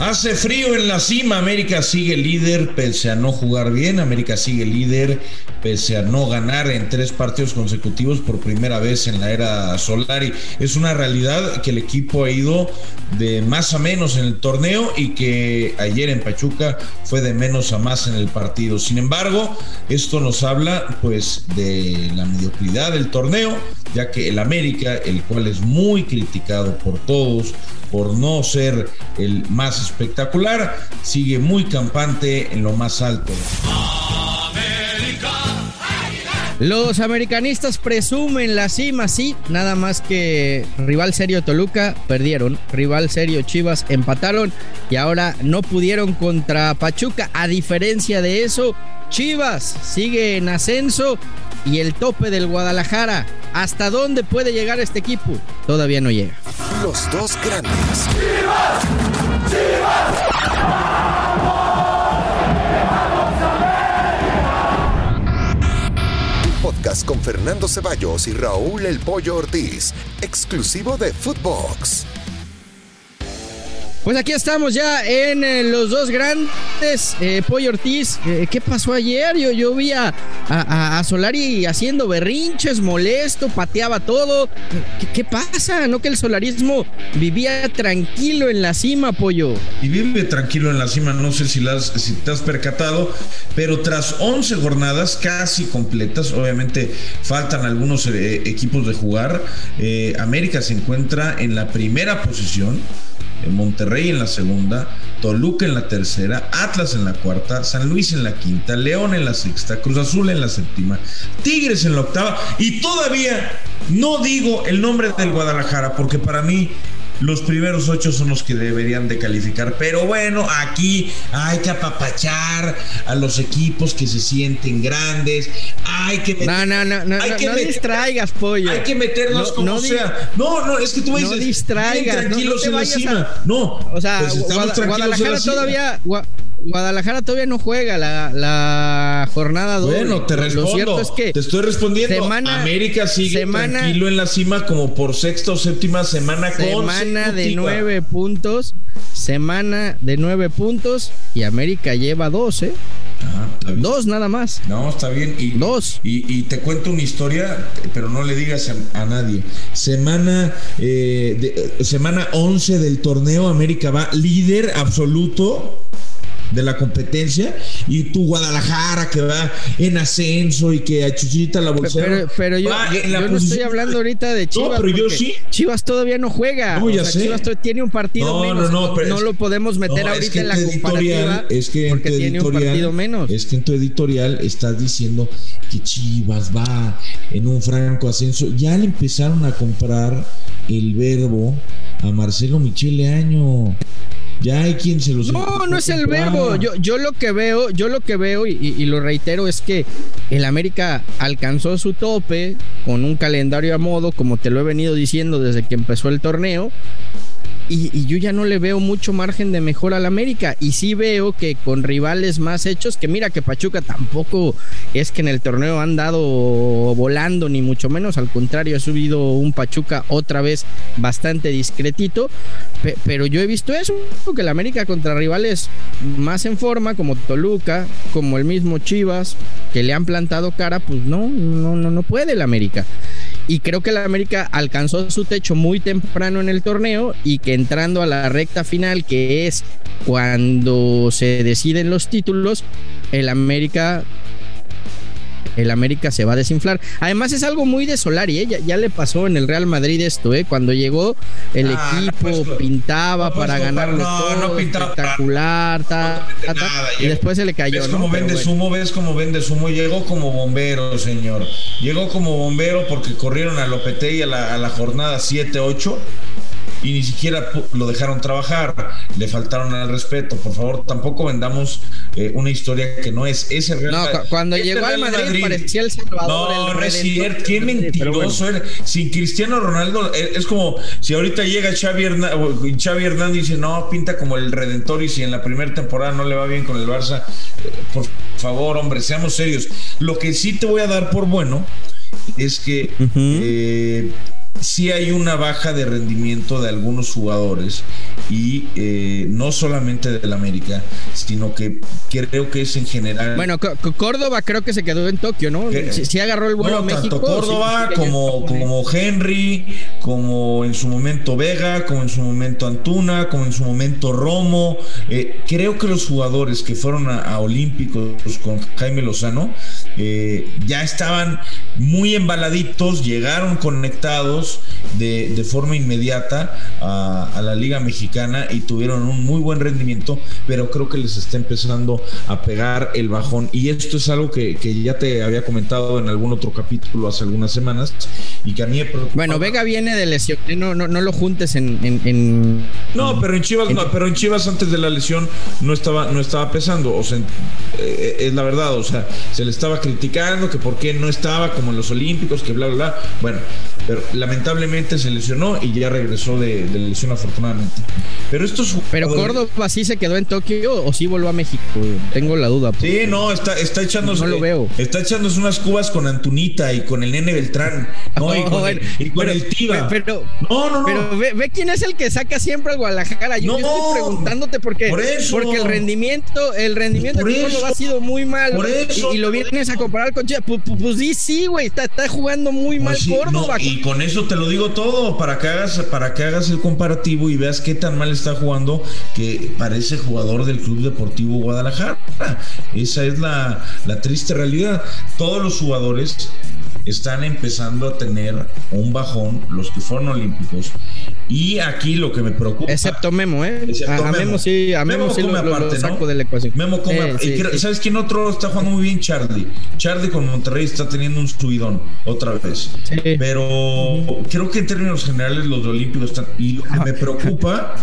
Hace frío en la cima, América sigue líder pese a no jugar bien, América sigue líder pese a no ganar en tres partidos consecutivos por primera vez en la era Solari. Es una realidad que el equipo ha ido de más a menos en el torneo y que ayer en Pachuca fue de menos a más en el partido. Sin embargo, esto nos habla pues de la mediocridad del torneo, ya que el América, el cual es muy criticado por todos, por no ser el más espectacular, sigue muy campante en lo más alto. Los americanistas presumen la cima, sí, nada más que rival serio Toluca perdieron, rival serio Chivas empataron y ahora no pudieron contra Pachuca. A diferencia de eso, Chivas sigue en ascenso y el tope del Guadalajara. ¿Hasta dónde puede llegar este equipo? Todavía no llega. Los dos grandes. ¡Chivas! ¡Chivas! podcast con Fernando Ceballos y Raúl El Pollo Ortiz, exclusivo de Footbox. Pues aquí estamos ya en eh, los dos grandes. Eh, Pollo Ortiz, eh, ¿qué pasó ayer? Yo, yo vi a, a, Solari haciendo berrinches, molesto, pateaba todo. ¿Qué, pasa? ¿No que el solarismo vivía tranquilo en la cima, Pollo? Y vive tranquilo en la cima, no sé si, las, si te has percatado, pero tras 11 jornadas casi completas, obviamente faltan algunos equipos de jugar, América se encuentra en la primera posición Monterrey en la segunda, Toluca en la tercera, Atlas en la cuarta, San Luis en la quinta, León en la sexta, Cruz Azul en la séptima, Tigres en la octava. Y todavía no digo el nombre del Guadalajara porque para mí los primeros ocho son los que deberían de calificar. Pero bueno, aquí hay que apapachar a los equipos que se sienten grandes. Hay que meter, no, no, no, no, hay que no distraigas, pollo. Hay que meternos como sea. No, no, es que tú me dices. No distraigas. Tranquilos en la cima. No, o sea, pues Guadalajara todavía. Guadalajara todavía no juega la, jornada 2. Bueno, te respondo. es que te estoy respondiendo. América sigue tranquilo en la cima como por sexta o séptima semana Semana de nueve puntos. Semana de nueve puntos. Y América lleva dos, ¿eh? Ah, dos nada más. No, está bien. Y, Dos. Y, te cuento una historia, pero no le digas a, nadie. Semana, eh, semana 11 del torneo, América va líder absoluto de la competencia y tu Guadalajara que va en ascenso y que a Chuchita la bolsa pero, yo, no estoy hablando ahorita de Chivas. pero yo sí. Chivas todavía no juega. No. Chivas tiene un partido menos. No, no, no lo podemos meter ahorita en la comparativa es que porque tiene un partido menos. Es que en tu editorial estás diciendo que Chivas va en un franco ascenso. Ya le empezaron a comprar el verbo a Marcelo Michele Año. Ya hay quien se los. No, no es el verbo. Yo, yo lo que veo, yo lo que veo y, y, lo reitero es que el América alcanzó su tope con un calendario a modo, como te lo he venido diciendo desde que empezó el torneo. Y, yo ya no le veo mucho margen de mejora al América. Y sí veo que con rivales más hechos, que mira que Pachuca tampoco es que en el torneo han dado volando, ni mucho menos. Al contrario, ha subido un Pachuca otra vez bastante discretito. Pero yo he visto eso, que el América contra rivales más en forma, como Toluca, como el mismo Chivas, que le han plantado cara, pues no, no, no, no puede el América. Y creo que el América alcanzó su techo muy temprano en el torneo y que entrando a la recta final, que es cuando se deciden los títulos, el América el América se va a desinflar. Además es algo muy de Solari, ¿eh? ya, le pasó en el Real Madrid esto, ¿eh? cuando llegó el ah, equipo pintaba para ganar no, no pintaba espectacular, y después se le cayó. ¿Ves cómo vende sumo? ¿Ves cómo vende sumo? Llegó como bombero, señor. Llegó como bombero porque corrieron a Lopetegui a la, a la jornada 7-8 y ni siquiera lo dejaron trabajar, le faltaron al respeto. Por favor, tampoco vendamos eh, una historia que no es ese Real No, cuando llegó al Madrid, parecía el Salvador. No, el qué mentiroso era. Sin Cristiano Ronaldo eh, es como si ahorita llega Xavi, Hernández y dice, no, pinta como el Redentor y si en la primera temporada no le va bien con el Barça, eh, por favor, hombre, seamos serios. Lo que sí te voy a dar por bueno es que sí hay una baja de rendimiento de algunos jugadores y eh, no solamente del América, sino que creo que es en general. Bueno, Córdoba creo que se quedó en Tokio, ¿no? Si, agarró el vuelo a México. Tanto Córdoba como, como Henry, como en su momento Vega, como en su momento Antuna, como en su momento Romo. Eh, creo que los jugadores que fueron a, Olímpicos con Jaime Lozano eh, ya estaban muy embaladitos, llegaron conectados de, de forma inmediata a, a la Liga Mexicana y tuvieron un muy buen rendimiento, pero creo que les está empezando a pegar el bajón. Y esto es algo que, que ya te había comentado en algún otro capítulo hace algunas semanas y que a mí Bueno, Vega viene de lesión, eh, no, no, no lo juntes en... en, no, pero en Chivas no, pero en Chivas antes de la lesión no estaba, no estaba pesando, o sea, eh, es la verdad, o sea, se le estaba criticando que por qué no estaba como en los Olímpicos, que bla, bla, bla. Bueno, pero lamentablemente se lesionó y ya regresó de, de lesión afortunadamente. Pero estos Pero Córdoba sí se quedó en Tokio o sí volvió a México. Tengo la duda. Sí, no, está, está echándose. No lo veo. Está echándose unas cubas con Antunita y con el nene Beltrán. No, y con, el, y con el Tiva. Pero, no, no, no. Pero ve, quién es el que saca siempre al Guadalajara. Yo, estoy preguntándote porque, por eso, porque el rendimiento, el rendimiento de Córdoba ha sido muy mal. Por eso, y, lo vienes a comparar con Chivas. Pues, pues, sí, sí, güey. Está, está, jugando muy pues mal Córdoba. y con eso te lo digo todo, para que hagas, para que hagas el comparativo y veas qué tan mal está jugando, que parece jugador del Club Deportivo Guadalajara. Esa es la, la triste realidad. Todos los jugadores están empezando a tener un bajón, los que fueron olímpicos. Y aquí lo que me preocupa. Excepto Memo, ¿eh? a, Memo. sí, a Memo, sí come lo, aparte, saco de la ecuación. Memo come y ¿Sabes quién otro está jugando muy bien? Charlie. Charlie con Monterrey está teniendo un subidón otra vez. Pero creo que en términos generales los olímpicos están. Y lo que me preocupa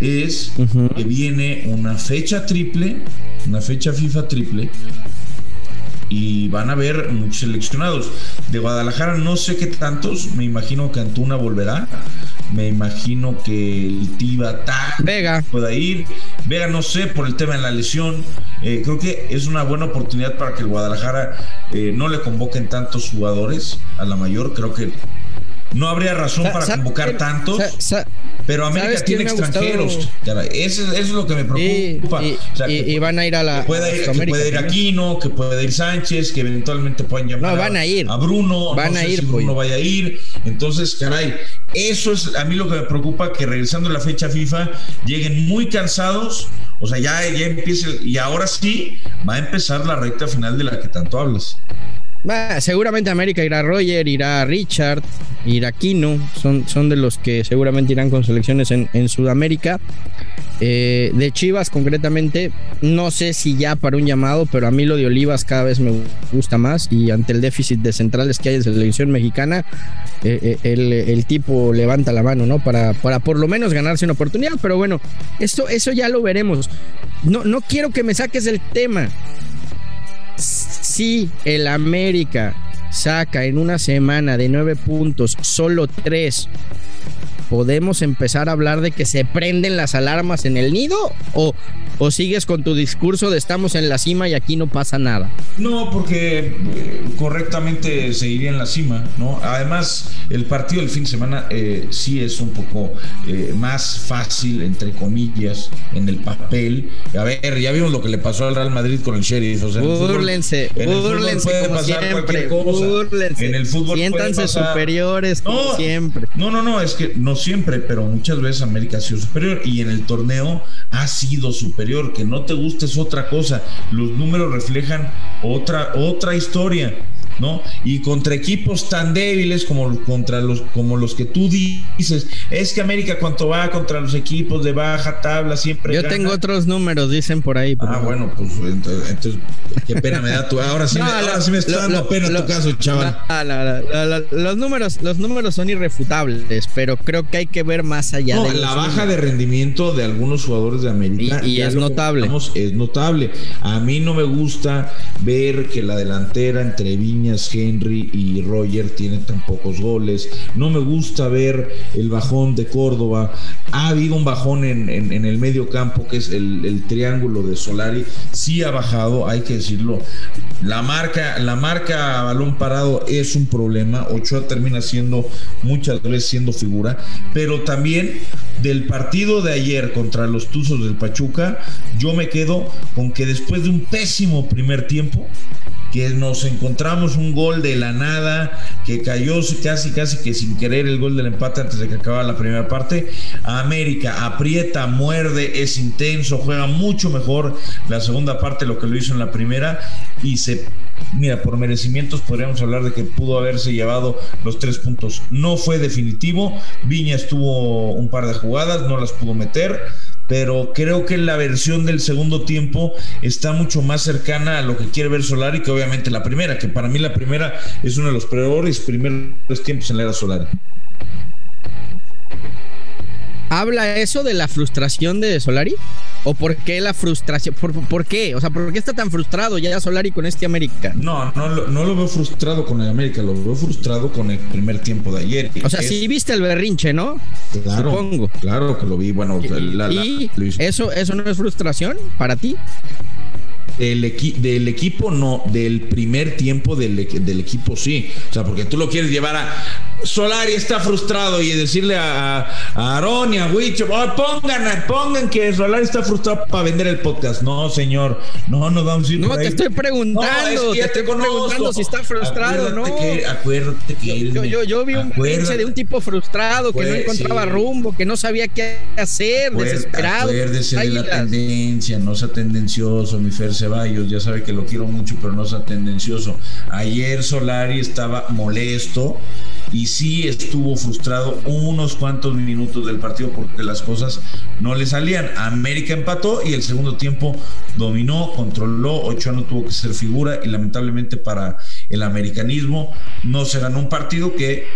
es que viene una fecha triple, una fecha FIFA triple, y van a haber muchos seleccionados. De Guadalajara no sé qué tantos, me imagino que Antuna volverá, me imagino que el Tiba Vega pueda ir, Vega no sé por el tema de la lesión, eh, creo que es una buena oportunidad para que el Guadalajara eh, no le convoquen tantos jugadores a la mayor, creo que no habría razón para convocar tantos. Pero América tiene extranjeros. Eso, es lo que me preocupa. Y, van a ir a la. Que pueda ir, que puede ir Aquino, que puede ir Sánchez, que eventualmente pueden llamar no, van a, ir. a Bruno. Van a ir. Si Bruno vaya a ir. Entonces, caray, eso es a mí lo que me preocupa: que regresando a la fecha FIFA lleguen muy cansados. O sea, ya, ya empieza. Y ahora sí va a empezar la recta final de la que tanto hablas seguramente América irá Roger, irá Richard, irá Kino, son, son de los que seguramente irán con selecciones en, Sudamérica. Eh, de Chivas concretamente, no sé si ya para un llamado, pero a mí lo de Olivas cada vez me gusta más y ante el déficit de centrales que hay en selección mexicana, eh, eh, el, tipo levanta la mano, ¿no? Para, para por lo menos ganarse una oportunidad, pero bueno, esto, eso ya lo veremos. No, no quiero que me saques del tema si el América saca en una semana de nueve puntos solo tres ¿podemos empezar a hablar de que se prenden las alarmas en el nido? ¿O, o sigues con tu discurso de estamos en la cima y aquí no pasa nada? No, porque eh, correctamente seguiría en la cima, ¿no? Además, el partido del fin de semana eh, sí es un poco eh, más fácil, entre comillas, en el papel. A ver, ya vimos lo que le pasó al Real Madrid con el Sheriff. O sea, burlense, en el burlense puede como pasar siempre, cosa. Burlense. En el fútbol Siéntanse superiores como no, siempre. No, no, no, es que nos siempre, pero muchas veces América ha sido superior y en el torneo ha sido superior. Que no te guste es otra cosa. Los números reflejan otra, otra historia. ¿No? Y contra equipos tan débiles como contra los como los que tú dices, es que América cuando va contra los equipos de baja tabla siempre Yo tengo otros números, dicen por ahí. Ah, bueno, pues entonces, qué pena me da tu ahora sí, me, ahora sí me está dando pena tu caso, chaval. los números los números son irrefutables, pero creo que hay que ver más allá de la baja de rendimiento de algunos jugadores de América y, es notable. es notable. A mí no me gusta ver que la delantera entre Henry y Roger tienen tan pocos goles. No me gusta ver el bajón de Córdoba. Ha habido un bajón en, el medio campo, que es el, triángulo de Solari. Sí ha bajado, hay que decirlo. La marca, la marca balón parado es un problema. Ochoa termina siendo muchas veces siendo figura, pero también del partido de ayer contra los Tuzos del Pachuca, yo me quedo con que después de un pésimo primer tiempo, que nos encontramos un gol de la nada, que cayó casi, casi que sin querer el gol del empate antes de que acabara la primera parte. América aprieta, muerde, es intenso, juega mucho mejor la segunda parte lo que lo hizo en la primera y se mira, por merecimientos podríamos hablar de que pudo haberse llevado los tres puntos. No fue definitivo. Viña estuvo un par de jugadas, no las pudo meter pero creo que la versión del segundo tiempo está mucho más cercana a lo que quiere ver Solari que obviamente la primera, que para mí la primera es uno de los peores primeros tiempos en la era Solari. ¿Habla eso de la frustración de Solari? ¿O por qué la frustración? ¿Por, qué? O sea, ¿por qué está tan frustrado ya Solari con este América? No, no, no lo veo frustrado con el América, lo veo frustrado con el primer tiempo de ayer. O sea, sí viste el berrinche, ¿no? Claro, Supongo. claro que lo vi. Bueno, ¿Y, eso, eso no es frustración para ti? Del, del, equipo no, del primer tiempo del, del, equipo sí. O sea, porque tú lo quieres llevar a, Solari está frustrado y decirle a, a Aaron y a Wicho, oh, pongan, pongan que Solari está frustrado para vender el podcast. No, señor, no nos vamos a ir No, te estoy preguntando, te estoy preguntando si está frustrado no. acuérdate que yo, yo, vi un pinche de un tipo frustrado que no encontraba rumbo, que no sabía qué hacer, desesperado. Acuérdese de la tendencia, no sea tendencioso, mi Fer Ceballos, ya sabe que lo quiero mucho, pero no sea tendencioso. Ayer Solari estaba molesto y sí estuvo frustrado unos cuantos minutos del partido porque las cosas no le salían. América empató y el segundo tiempo dominó, controló, Ochoa no tuvo que ser figura y lamentablemente para el americanismo no se ganó un partido que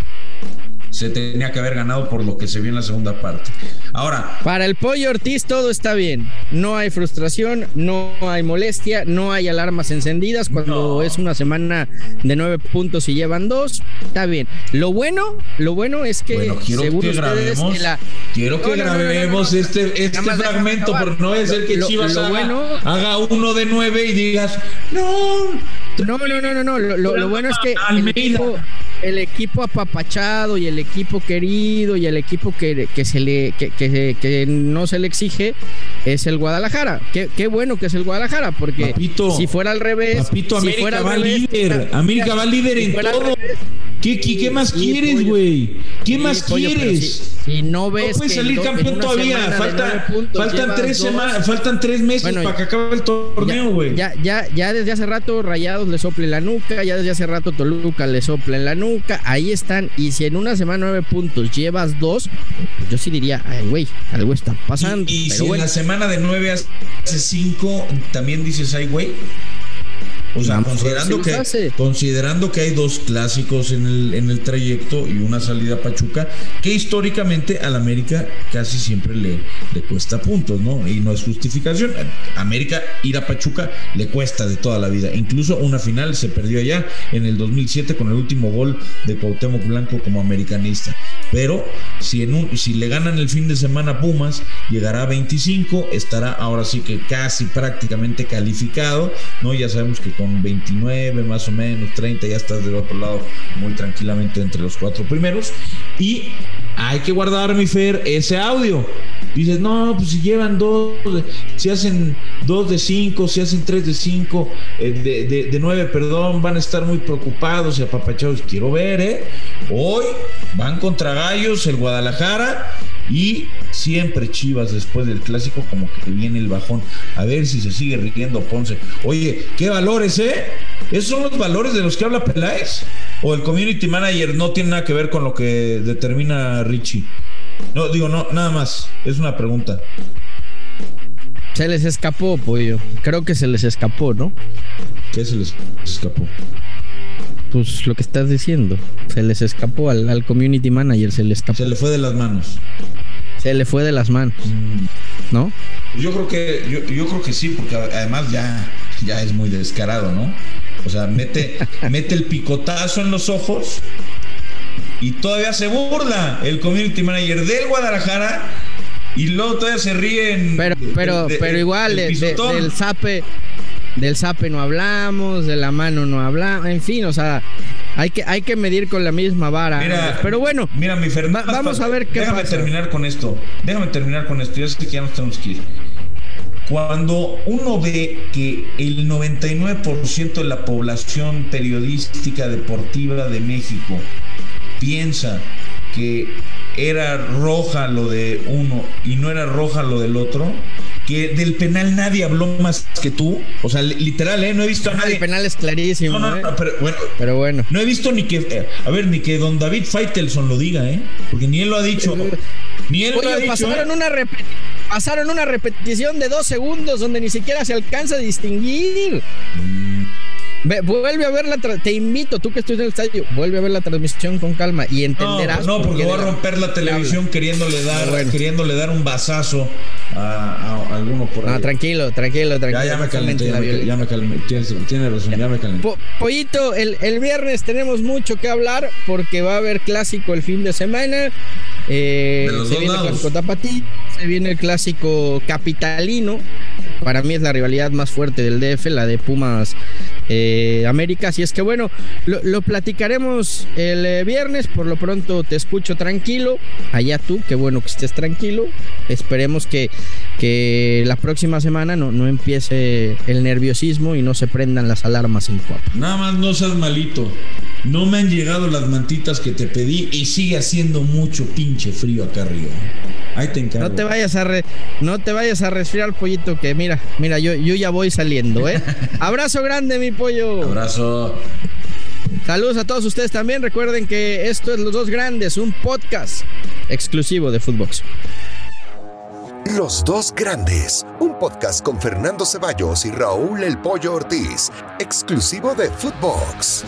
se tenía que haber ganado por lo que se vio en la segunda parte. Ahora. Para el Pollo Ortiz todo está bien. No hay frustración, no hay molestia, no hay alarmas encendidas cuando es una semana de nueve puntos y llevan dos. Está bien. Lo bueno, lo bueno es que quiero seguro que grabemos, quiero que grabemos este, este fragmento, porque no es el que Chivas haga, uno de nueve y digas, no. No, no, no, no, no. Lo, bueno es que el equipo apapachado y el equipo querido y el equipo que, que se le que, que, no se le exige es el Guadalajara. Qué, qué bueno que es el Guadalajara, porque si fuera al revés, Papito, América fuera va líder, América va líder en todo. ¿Qué, qué, más quieres, güey? ¿Qué más quieres? Si, no ves. No puedes salir campeón todavía. Falta, faltan, tres semanas, faltan tres meses para que acabe el torneo, güey. Ya, ya, ya desde hace rato Rayados le sople la nuca, ya desde hace rato Toluca le sople la nuca. Ahí están. Y si en una semana nueve puntos llevas dos, pues yo sí diría, ay, güey, algo está pasando. Y, si en la semana de nueve hace cinco, también dices, ay, güey. O sea, considerando que, considerando que hay dos clásicos en el, en el trayecto y una salida a Pachuca, que históricamente al América casi siempre le, le cuesta puntos, ¿no? Y no es justificación. América ir a Pachuca le cuesta de toda la vida. Incluso una final se perdió allá en el 2007 con el último gol de Cuauhtémoc Blanco como americanista. Pero si, en un, si le ganan el fin de semana a Pumas, llegará a 25, estará ahora sí que casi prácticamente calificado, ¿no? Ya sabemos que con 29 más o menos, 30, ya estás del otro lado muy tranquilamente entre los cuatro primeros. Y hay que guardar, mi Fer, ese audio. Dices, no, pues si llevan dos, si hacen dos de cinco, si hacen tres de cinco, eh, de, de, nueve, perdón, van a estar muy preocupados y apapachados. Quiero ver, ¿eh? Hoy van contra Gallos, el Guadalajara y siempre Chivas después del clásico como que viene el bajón. A ver si se sigue riendo Ponce. Oye, qué valores, ¿eh? ¿Esos son los valores de los que habla Peláez? ¿O el community manager no tiene nada que ver con lo que determina Richie? No, digo, no, nada más. Es una pregunta. Se les escapó, pollo. Creo que se les escapó, ¿no? ¿Qué se les escapó? Pues lo que estás diciendo. Se les escapó al, al community manager, se le escapó. Se le fue de las manos se le fue de las manos, ¿no? Yo creo que, yo, creo que sí, porque además ya, ya es muy descarado, ¿no? O sea, mete, mete el picotazo en los ojos y todavía se burla el community manager del Guadalajara y luego todavía se ríen. Pero, pero, pero igual del zape del Zape no hablamos, de la mano no hablamos, en fin, o sea, hay que, hay que medir con la misma vara. Mira, pero bueno, mira, mi vamos a ver qué déjame terminar con esto. Déjame terminar con esto. Ya sé que ya nos tenemos que ir. Cuando uno ve que el 99% de la población periodística deportiva de México piensa que era roja lo de uno y no era roja lo del otro, que del penal nadie habló más que tú. O sea, literal, ¿eh? No he visto a nadie. El penal es clarísimo. No, no, ¿eh? pero, bueno, pero bueno. No he visto ni que. Eh, a ver, ni que don David Feitelson lo diga, ¿eh? Porque ni él lo ha dicho. Ni él lo ha dicho. Pasaron, ¿eh? una pasaron una repetición de dos segundos donde ni siquiera se alcanza a distinguir. Vuelve a ver la te invito, tú que estás en el estadio, vuelve a ver la transmisión con calma y entenderás. No, no porque voy a romper la televisión queriéndole dar, queriéndole dar un basazo a, alguno por ahí. No, tranquilo, tranquilo, tranquilo. Ya, ya me calenté, ya me, calmé. Tienes, razón, ya me calenté. pollito, el, el viernes tenemos mucho que hablar porque va a haber clásico el fin de semana. Eh, se viene el clásico Tapatí, se viene el clásico capitalino. Para mí es la rivalidad más fuerte del DF, la de Pumas eh, América. Así es que bueno, lo, platicaremos el eh, viernes. Por lo pronto te escucho tranquilo. Allá tú, qué bueno que estés tranquilo. Esperemos que, que la próxima semana no, no empiece el nerviosismo y no se prendan las alarmas en cuatro. Nada más no seas malito. No me han llegado las mantitas que te pedí y sigue haciendo mucho pinche frío acá arriba. Ahí te encargo. No te vayas a no te vayas a resfriar, pollito, que mira, mira, yo, yo ya voy saliendo, ¿eh? Abrazo grande, mi pollo. Abrazo. Saludos a todos ustedes también. Recuerden que esto es Los Dos Grandes, un podcast exclusivo de Footbox. Los Dos Grandes, un podcast con Fernando Ceballos y Raúl El Pollo Ortiz, exclusivo de Footbox.